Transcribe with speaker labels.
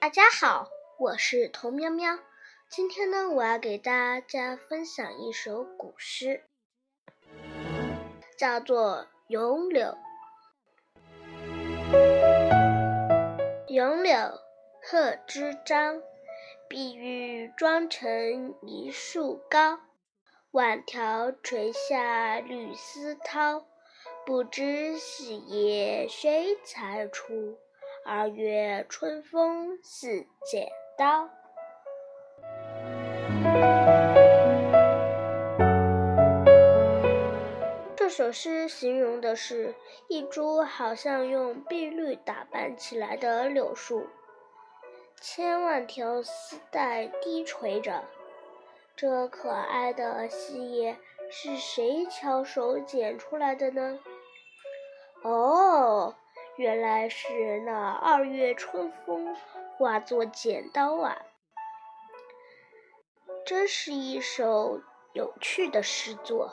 Speaker 1: 大家好我是童喵喵。今天呢我要给大家分享一首古诗叫做咏柳。咏柳贺知章碧玉妆成一树高万条垂下绿丝绦不知细叶谁裁出？二月春风似剪刀。这首诗形容的是一株好像用碧绿打扮起来的柳树，千万条丝带低垂着。这可爱的细叶是谁巧手剪出来的呢？哦原来是那二月春风化作剪刀啊。真是一首有趣的诗作。